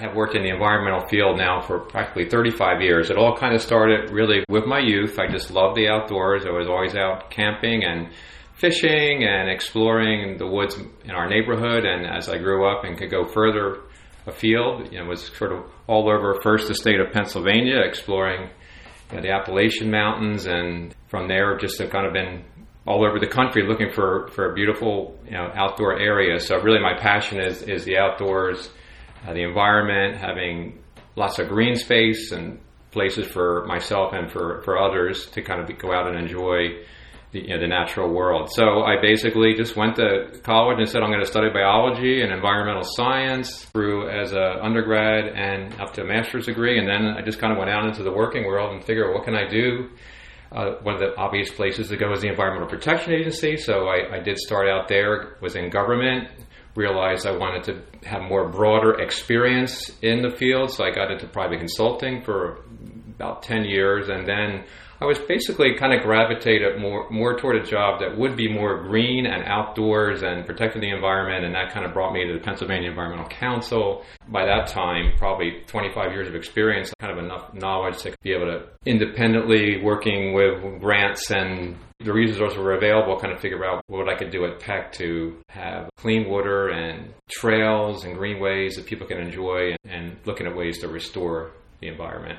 have worked in the environmental field now for practically 35 years. It all kind of started really with my youth. I just loved the outdoors. I was always out camping and fishing and exploring the woods in our neighborhood. And as I grew up and could go further afield, you know, was sort of all over first the state of Pennsylvania, exploring you know, the Appalachian Mountains, and from there just have kind of been all over the country looking for, for a beautiful you know outdoor area. So really, my passion is is the outdoors, uh, the environment, having lots of green space and places for myself and for, for others to kind of go out and enjoy the, you know, the natural world. So I basically just went to college and said I'm going to study biology and environmental science through as an undergrad and up to a master's degree, and then I just kind of went out into the working world and figured what can I do. Uh, one of the obvious places to go is the Environmental Protection Agency. So I, I did start out there, was in government, realized I wanted to have more broader experience in the field. So I got into private consulting for about 10 years and then I was basically kind of gravitated more more toward a job that would be more green and outdoors and protecting the environment, and that kind of brought me to the Pennsylvania Environmental Council. By that time, probably 25 years of experience, kind of enough knowledge to be able to independently working with grants and the resources were available, kind of figure out what I could do at PEC to have clean water and trails and greenways that people can enjoy and looking at ways to restore the environment.